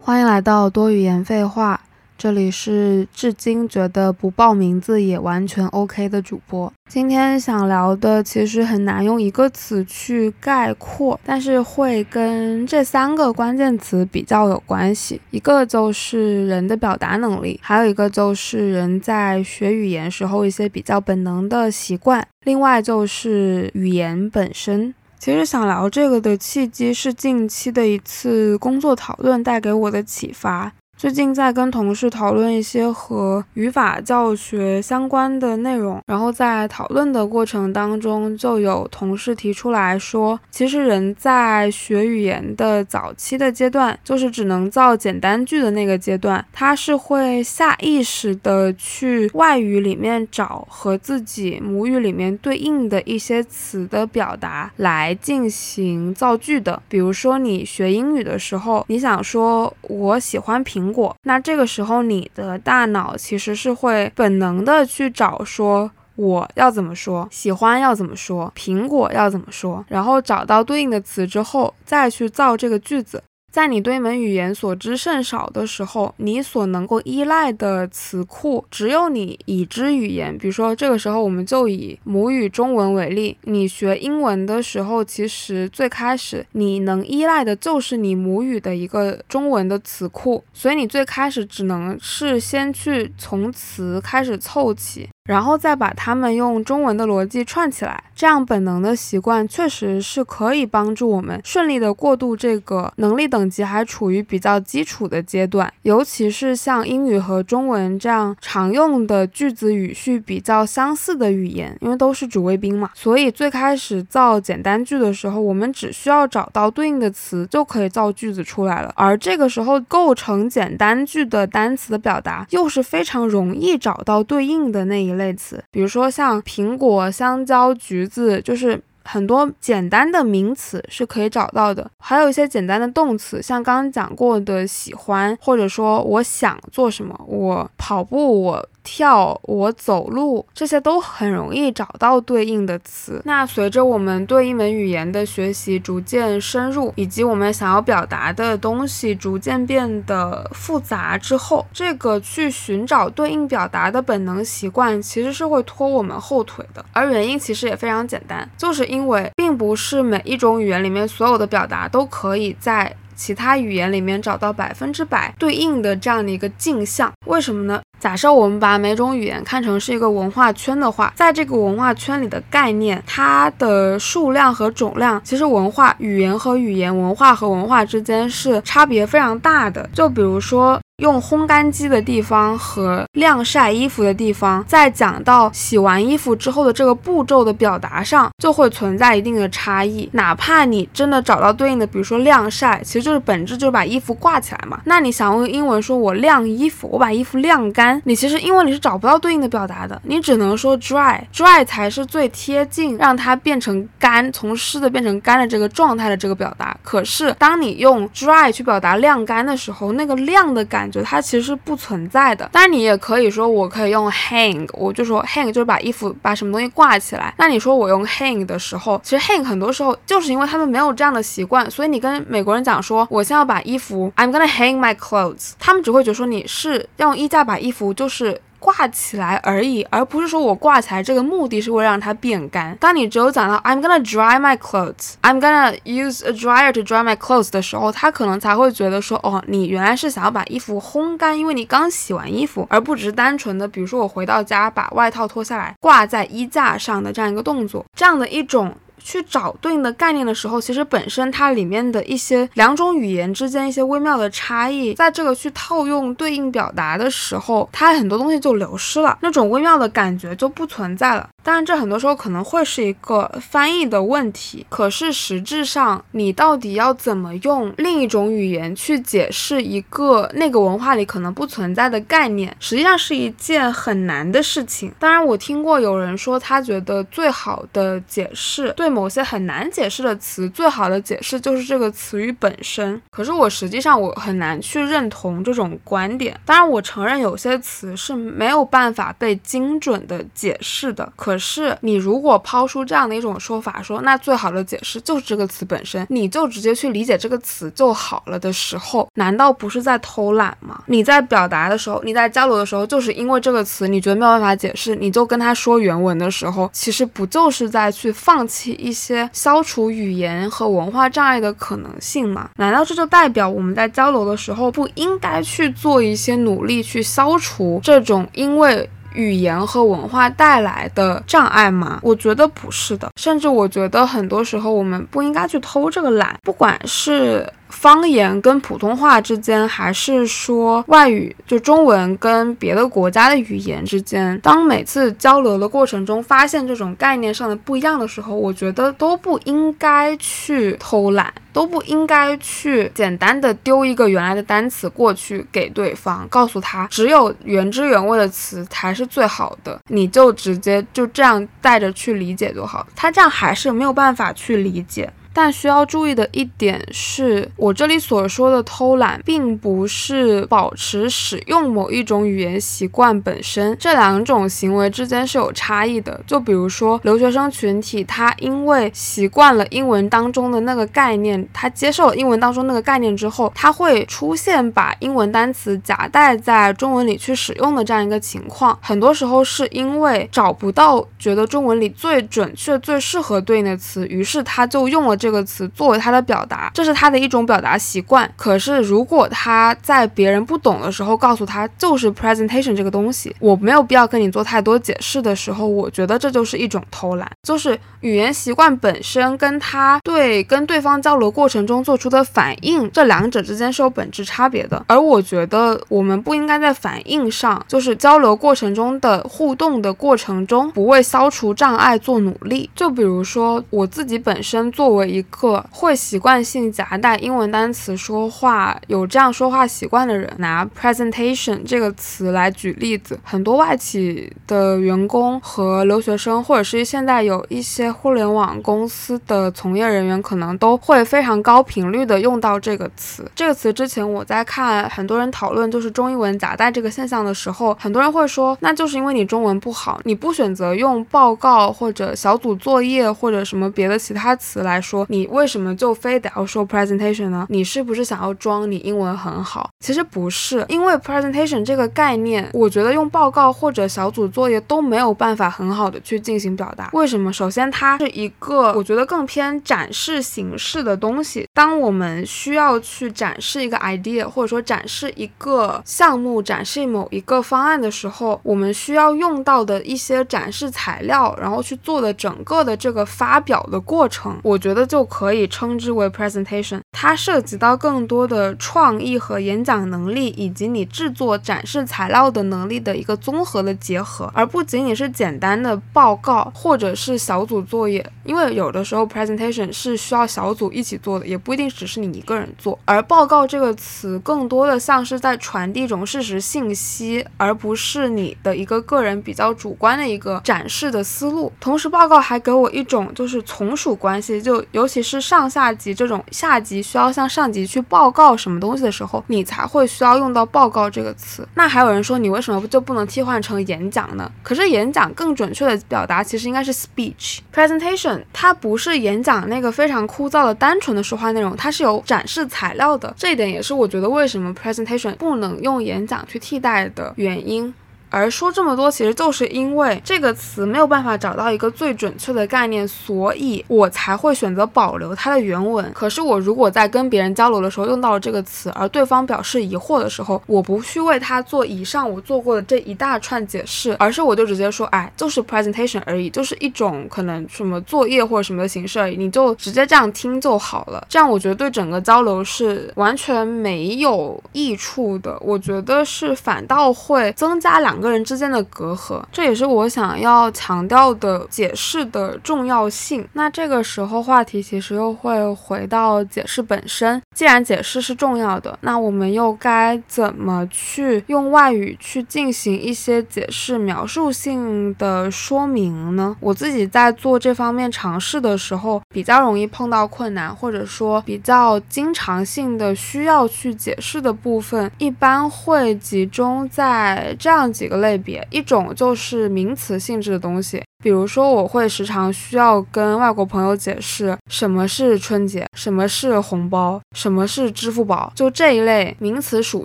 欢迎来到多语言废话，这里是至今觉得不报名字也完全 OK 的主播。今天想聊的其实很难用一个词去概括，但是会跟这三个关键词比较有关系。一个就是人的表达能力，还有一个就是人在学语言时候一些比较本能的习惯，另外就是语言本身。其实想聊这个的契机是近期的一次工作讨论带给我的启发。最近在跟同事讨论一些和语法教学相关的内容，然后在讨论的过程当中，就有同事提出来说，其实人在学语言的早期的阶段，就是只能造简单句的那个阶段，他是会下意识的去外语里面找和自己母语里面对应的一些词的表达来进行造句的。比如说你学英语的时候，你想说我喜欢苹。果，那这个时候你的大脑其实是会本能的去找说我要怎么说，喜欢要怎么说，苹果要怎么说，然后找到对应的词之后，再去造这个句子。在你对一门语言所知甚少的时候，你所能够依赖的词库只有你已知语言。比如说，这个时候我们就以母语中文为例，你学英文的时候，其实最开始你能依赖的就是你母语的一个中文的词库，所以你最开始只能是先去从词开始凑齐。然后再把它们用中文的逻辑串起来，这样本能的习惯确实是可以帮助我们顺利的过渡这个能力等等级还处于比较基础的阶段。尤其是像英语和中文这样常用的句子语序比较相似的语言，因为都是主谓宾嘛，所以最开始造简单句的时候，我们只需要找到对应的词就可以造句子出来了。而这个时候构成简单句的单词的表达，又是非常容易找到对应的那一。类词，比如说像苹果、香蕉、橘子，就是很多简单的名词是可以找到的，还有一些简单的动词，像刚刚讲过的喜欢，或者说我想做什么，我跑步，我。跳，我走路，这些都很容易找到对应的词。那随着我们对一门语言的学习逐渐深入，以及我们想要表达的东西逐渐变得复杂之后，这个去寻找对应表达的本能习惯其实是会拖我们后腿的。而原因其实也非常简单，就是因为并不是每一种语言里面所有的表达都可以在其他语言里面找到百分之百对应的这样的一个镜像。为什么呢？假设我们把每种语言看成是一个文化圈的话，在这个文化圈里的概念，它的数量和总量，其实文化语言和语言、文化和文化之间是差别非常大的。就比如说。用烘干机的地方和晾晒衣服的地方，在讲到洗完衣服之后的这个步骤的表达上，就会存在一定的差异。哪怕你真的找到对应的，比如说晾晒，其实就是本质就是把衣服挂起来嘛。那你想用英文说我晾衣服，我把衣服晾干，你其实英文里是找不到对应的表达的，你只能说 dry，dry 才是最贴近让它变成干，从湿的变成干的这个状态的这个表达。可是当你用 dry 去表达晾干的时候，那个晾的感。觉它其实是不存在的，当然你也可以说我可以用 hang，我就说 hang 就是把衣服把什么东西挂起来。那你说我用 hang 的时候，其实 hang 很多时候就是因为他们没有这样的习惯，所以你跟美国人讲说我先要把衣服，I'm gonna hang my clothes，他们只会觉得说你是要用衣架把衣服就是。挂起来而已，而不是说我挂起来这个目的是为了让它变干。当你只有讲到 I'm gonna dry my clothes, I'm gonna use a dryer to dry my clothes 的时候，他可能才会觉得说，哦，你原来是想要把衣服烘干，因为你刚洗完衣服，而不只是单纯的，比如说我回到家把外套脱下来挂在衣架上的这样一个动作，这样的一种。去找对应的概念的时候，其实本身它里面的一些两种语言之间一些微妙的差异，在这个去套用对应表达的时候，它很多东西就流失了，那种微妙的感觉就不存在了。当然，这很多时候可能会是一个翻译的问题。可是实质上，你到底要怎么用另一种语言去解释一个那个文化里可能不存在的概念，实际上是一件很难的事情。当然，我听过有人说，他觉得最好的解释对某些很难解释的词，最好的解释就是这个词语本身。可是我实际上我很难去认同这种观点。当然，我承认有些词是没有办法被精准的解释的。可可是，你如果抛出这样的一种说法，说那最好的解释就是这个词本身，你就直接去理解这个词就好了的时候，难道不是在偷懒吗？你在表达的时候，你在交流的时候，就是因为这个词你觉得没有办法解释，你就跟他说原文的时候，其实不就是在去放弃一些消除语言和文化障碍的可能性吗？难道这就代表我们在交流的时候不应该去做一些努力去消除这种因为？语言和文化带来的障碍吗？我觉得不是的，甚至我觉得很多时候我们不应该去偷这个懒，不管是。方言跟普通话之间，还是说外语，就中文跟别的国家的语言之间，当每次交流的过程中发现这种概念上的不一样的时候，我觉得都不应该去偷懒，都不应该去简单的丢一个原来的单词过去给对方，告诉他只有原汁原味的词才是最好的，你就直接就这样带着去理解就好，他这样还是没有办法去理解。但需要注意的一点是，我这里所说的偷懒，并不是保持使用某一种语言习惯本身，这两种行为之间是有差异的。就比如说留学生群体，他因为习惯了英文当中的那个概念，他接受了英文当中那个概念之后，他会出现把英文单词夹带在中文里去使用的这样一个情况。很多时候是因为找不到觉得中文里最准确、最适合对应的词，于是他就用了。这个词作为他的表达，这是他的一种表达习惯。可是，如果他在别人不懂的时候告诉他就是 presentation 这个东西，我没有必要跟你做太多解释的时候，我觉得这就是一种偷懒。就是语言习惯本身跟他对跟对方交流过程中做出的反应，这两者之间是有本质差别的。而我觉得我们不应该在反应上，就是交流过程中的互动的过程中，不为消除障碍做努力。就比如说我自己本身作为。一个会习惯性夹带英文单词说话，有这样说话习惯的人，拿 presentation 这个词来举例子，很多外企的员工和留学生，或者是现在有一些互联网公司的从业人员，可能都会非常高频率的用到这个词。这个词之前我在看很多人讨论就是中英文夹带这个现象的时候，很多人会说，那就是因为你中文不好，你不选择用报告或者小组作业或者什么别的其他词来说你为什么就非得要说 presentation 呢？你是不是想要装你英文很好？其实不是，因为 presentation 这个概念，我觉得用报告或者小组作业都没有办法很好的去进行表达。为什么？首先，它是一个我觉得更偏展示形式的东西。当我们需要去展示一个 idea，或者说展示一个项目、展示某一个方案的时候，我们需要用到的一些展示材料，然后去做的整个的这个发表的过程，我觉得。就可以称之为 presentation，它涉及到更多的创意和演讲能力，以及你制作展示材料的能力的一个综合的结合，而不仅仅是简单的报告或者是小组作业。因为有的时候 presentation 是需要小组一起做的，也不一定只是你一个人做。而报告这个词更多的像是在传递一种事实信息，而不是你的一个个人比较主观的一个展示的思路。同时，报告还给我一种就是从属关系，就有。尤其是上下级这种下级需要向上级去报告什么东西的时候，你才会需要用到“报告”这个词。那还有人说，你为什么就不能替换成演讲呢？可是演讲更准确的表达其实应该是 speech presentation，它不是演讲那个非常枯燥的单纯的说话内容，它是有展示材料的。这一点也是我觉得为什么 presentation 不能用演讲去替代的原因。而说这么多，其实就是因为这个词没有办法找到一个最准确的概念，所以我才会选择保留它的原文。可是我如果在跟别人交流的时候用到了这个词，而对方表示疑惑的时候，我不去为他做以上我做过的这一大串解释，而是我就直接说，哎，就是 presentation 而已，就是一种可能什么作业或者什么的形式而已，你就直接这样听就好了。这样我觉得对整个交流是完全没有益处的，我觉得是反倒会增加两。个人之间的隔阂，这也是我想要强调的解释的重要性。那这个时候话题其实又会回到解释本身。既然解释是重要的，那我们又该怎么去用外语去进行一些解释描述性的说明呢？我自己在做这方面尝试的时候，比较容易碰到困难，或者说比较经常性的需要去解释的部分，一般会集中在这样几个类别：一种就是名词性质的东西。比如说，我会时常需要跟外国朋友解释什么是春节，什么是红包，什么是支付宝，就这一类名词属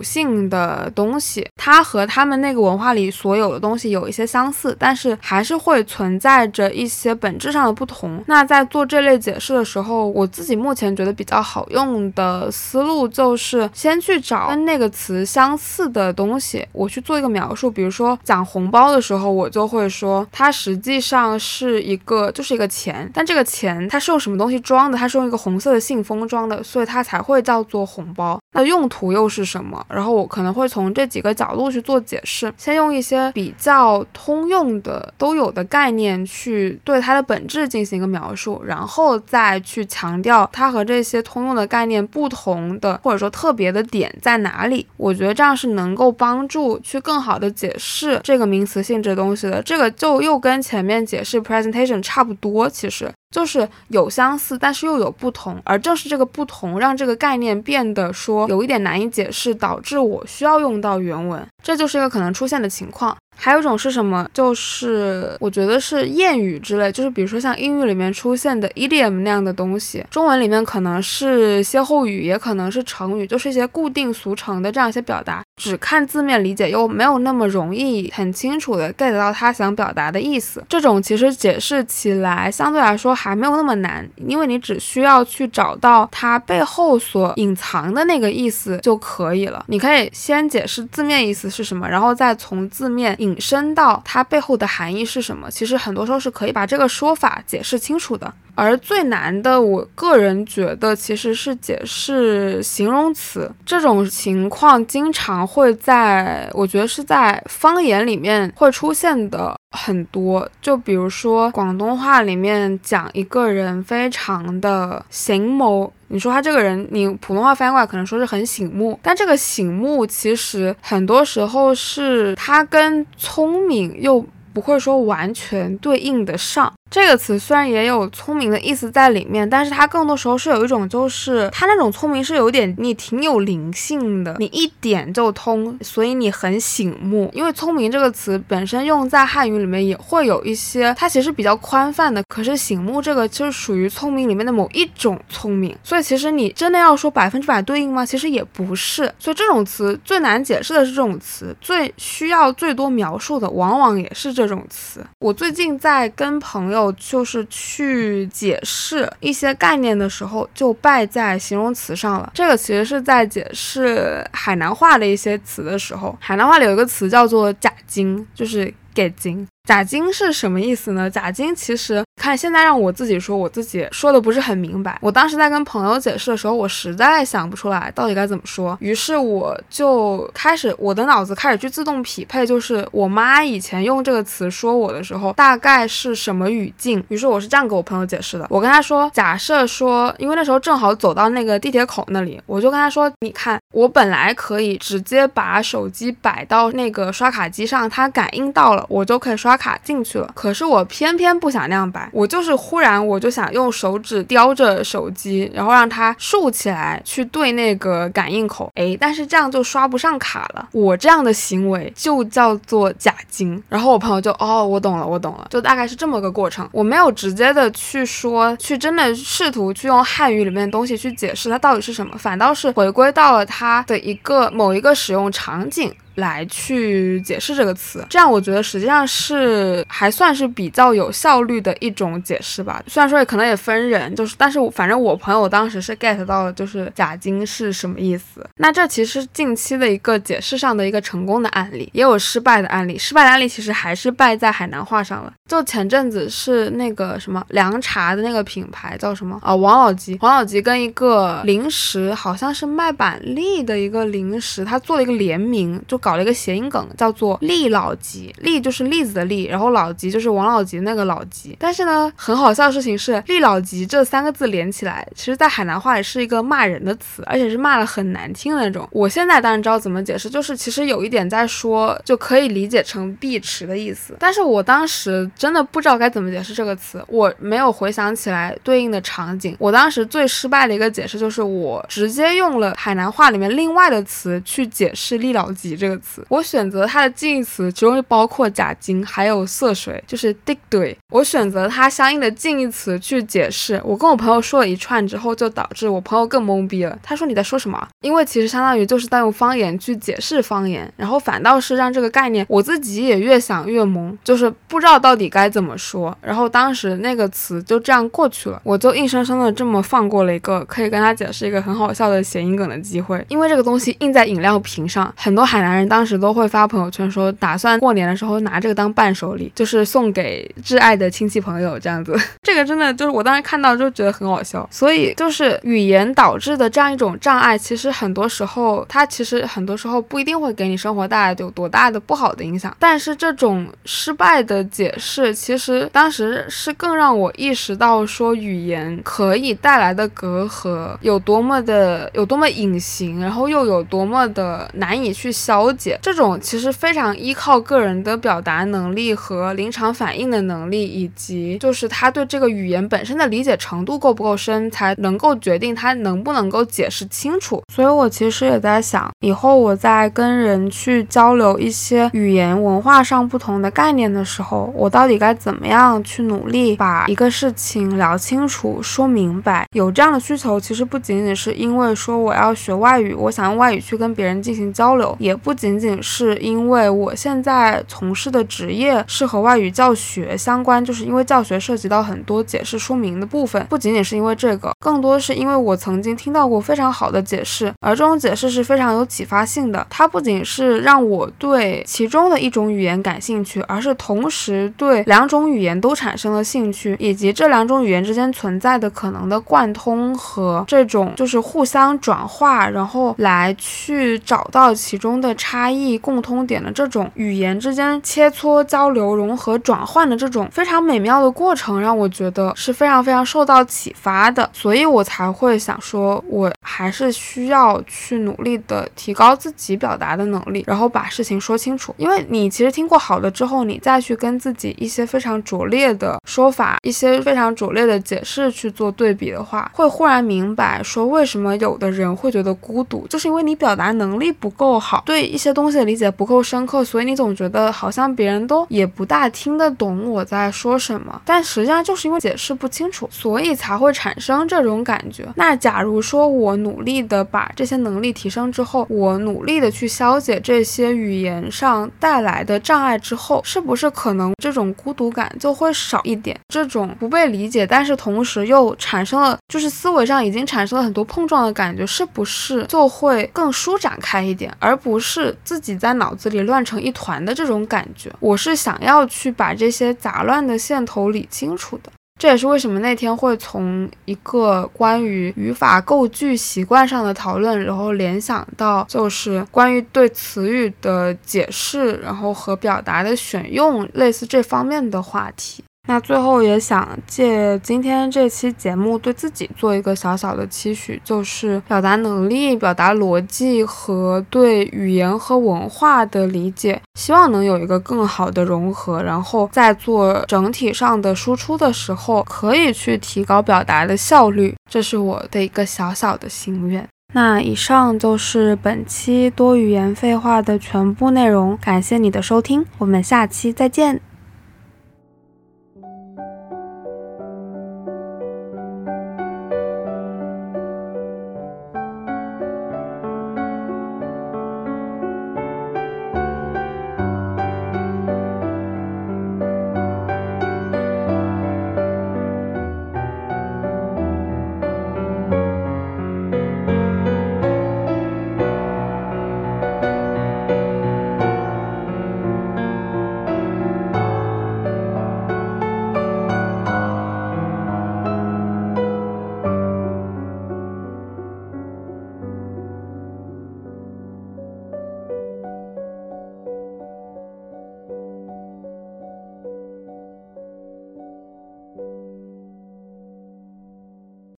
性的东西，它和他们那个文化里所有的东西有一些相似，但是还是会存在着一些本质上的不同。那在做这类解释的时候，我自己目前觉得比较好用的思路就是先去找跟那个词相似的东西，我去做一个描述。比如说讲红包的时候，我就会说它实际。上是一个，就是一个钱，但这个钱它是用什么东西装的？它是用一个红色的信封装的，所以它才会叫做红包。那用途又是什么？然后我可能会从这几个角度去做解释，先用一些比较通用的、都有的概念去对它的本质进行一个描述，然后再去强调它和这些通用的概念不同的或者说特别的点在哪里。我觉得这样是能够帮助去更好的解释这个名词性质东西的。这个就又跟前面。解释 presentation 差不多，其实就是有相似，但是又有不同，而正是这个不同，让这个概念变得说有一点难以解释，导致我需要用到原文，这就是一个可能出现的情况。还有一种是什么？就是我觉得是谚语之类，就是比如说像英语里面出现的 idiom 那样的东西，中文里面可能是歇后语，也可能是成语，就是一些固定俗成的这样一些表达，只看字面理解又没有那么容易很清楚的 get 到他想表达的意思。这种其实解释起来相对来说还没有那么难，因为你只需要去找到它背后所隐藏的那个意思就可以了。你可以先解释字面意思是什么，然后再从字面引。申到它背后的含义是什么？其实很多时候是可以把这个说法解释清楚的。而最难的，我个人觉得其实是解释形容词。这种情况经常会在，我觉得是在方言里面会出现的很多。就比如说广东话里面讲一个人非常的醒目，你说他这个人，你普通话翻译过来可能说是很醒目，但这个醒目其实很多时候是他跟聪明又不会说完全对应的上。这个词虽然也有聪明的意思在里面，但是它更多时候是有一种，就是它那种聪明是有点你挺有灵性的，你一点就通，所以你很醒目。因为聪明这个词本身用在汉语里面也会有一些，它其实比较宽泛的。可是醒目这个就是属于聪明里面的某一种聪明，所以其实你真的要说百分之百对应吗？其实也不是。所以这种词最难解释的是这种词，最需要最多描述的往往也是这种词。我最近在跟朋友。就是去解释一些概念的时候，就败在形容词上了。这个其实是在解释海南话的一些词的时候，海南话里有一个词叫做“假精”，就是“给精”。假金是什么意思呢？假金其实看现在让我自己说，我自己说的不是很明白。我当时在跟朋友解释的时候，我实在想不出来到底该怎么说，于是我就开始我的脑子开始去自动匹配，就是我妈以前用这个词说我的时候，大概是什么语境。于是我是这样给我朋友解释的，我跟他说，假设说，因为那时候正好走到那个地铁口那里，我就跟他说，你看，我本来可以直接把手机摆到那个刷卡机上，它感应到了，我就可以刷。卡进去了，可是我偏偏不想那样摆，我就是忽然我就想用手指叼着手机，然后让它竖起来去对那个感应口，哎，但是这样就刷不上卡了。我这样的行为就叫做假金。然后我朋友就哦，我懂了，我懂了，就大概是这么个过程。我没有直接的去说，去真的试图去用汉语里面的东西去解释它到底是什么，反倒是回归到了它的一个某一个使用场景。来去解释这个词，这样我觉得实际上是还算是比较有效率的一种解释吧。虽然说也可能也分人，就是，但是我反正我朋友当时是 get 到了，就是假金是什么意思。那这其实近期的一个解释上的一个成功的案例，也有失败的案例。失败的案例其实还是败在海南话上了。就前阵子是那个什么凉茶的那个品牌叫什么啊？王老吉，王老吉跟一个零食好像是卖板栗的一个零食，他做了一个联名，就搞。搞了一个谐音梗，叫做“栗老吉”。栗就是栗子的栗，然后老吉就是王老吉那个老吉。但是呢，很好笑的事情是，“栗老吉”这三个字连起来，其实在海南话里是一个骂人的词，而且是骂的很难听的那种。我现在当然知道怎么解释，就是其实有一点在说，就可以理解成碧池的意思。但是我当时真的不知道该怎么解释这个词，我没有回想起来对应的场景。我当时最失败的一个解释就是我直接用了海南话里面另外的词去解释“利老吉”这个词。我选择它的近义词，其中就包括假金，还有色水，就是 dick 对。我选择它相应的近义词去解释。我跟我朋友说了一串之后，就导致我朋友更懵逼了。他说你在说什么？因为其实相当于就是在用方言去解释方言，然后反倒是让这个概念我自己也越想越懵，就是不知道到底该怎么说。然后当时那个词就这样过去了，我就硬生生的这么放过了一个可以跟他解释一个很好笑的谐音梗的机会。因为这个东西印在饮料瓶上，很多海南人当时都会发朋友圈说，打算过年的时候拿这个当伴手礼，就是送给挚爱的亲戚朋友这样子。这个真的就是我当时看到就觉得很好笑。所以就是语言导致的这样一种障碍，其实很多时候它其实很多时候不一定会给你生活带来有多大的不好的影响。但是这种失败的解释，其实当时是更让我意识到说语言可以带来的隔阂有多么的有多么隐形，然后又有多么的难以去消解。这种其实非常依靠个人的表达能力和临场反应的能力，以及就是他对这个语言本身的理解程度够不够深，才能够决定他能不能够解释清楚。所以我其实也在想，以后我在跟人去交流一些语言文化上不同的概念的时候，我到底该怎么样去努力把一个事情聊清楚、说明白？有这样的需求，其实不仅仅是因为说我要学外语，我想用外语去跟别人进行交流，也不仅仅是因为我现在从事的职业是和外语教学相关，就是因为教学涉及到很多解释说明的部分，不仅仅是因为这个，更多是因为我曾经听到过非常好的解释，而这种解释是非常有启发性的。它不仅是让我对其中的一种语言感兴趣，而是同时对两种语言都产生了兴趣，以及这两种语言之间存在的可能的贯通和这种就是互相转化，然后来去找到其中的差差异共通点的这种语言之间切磋、交流、融合、转换的这种非常美妙的过程，让我觉得是非常非常受到启发的，所以我才会想说，我还是需要去努力的提高自己表达的能力，然后把事情说清楚。因为你其实听过好的之后，你再去跟自己一些非常拙劣的说法、一些非常拙劣的解释去做对比的话，会忽然明白说为什么有的人会觉得孤独，就是因为你表达能力不够好，对一些东西的理解不够深刻，所以你总觉得好像别人都也不大听得懂我在说什么。但实际上就是因为解释不清楚，所以才会产生这种感觉。那假如说我努力的把这些能力提升之后，我努力的去消解这些语言上带来的障碍之后，是不是可能这种孤独感就会少一点？这种不被理解，但是同时又产生了，就是思维上已经产生了很多碰撞的感觉，是不是就会更舒展开一点，而不是自己在脑子里乱成一团的这种感觉？我是想要去把这些杂乱的线头理清楚的。这也是为什么那天会从一个关于语法构句习惯上的讨论，然后联想到就是关于对词语的解释，然后和表达的选用，类似这方面的话题。那最后也想借今天这期节目，对自己做一个小小的期许，就是表达能力、表达逻辑和对语言和文化的理解，希望能有一个更好的融合，然后在做整体上的输出的时候，可以去提高表达的效率。这是我的一个小小的心愿。那以上就是本期多语言废话的全部内容，感谢你的收听，我们下期再见。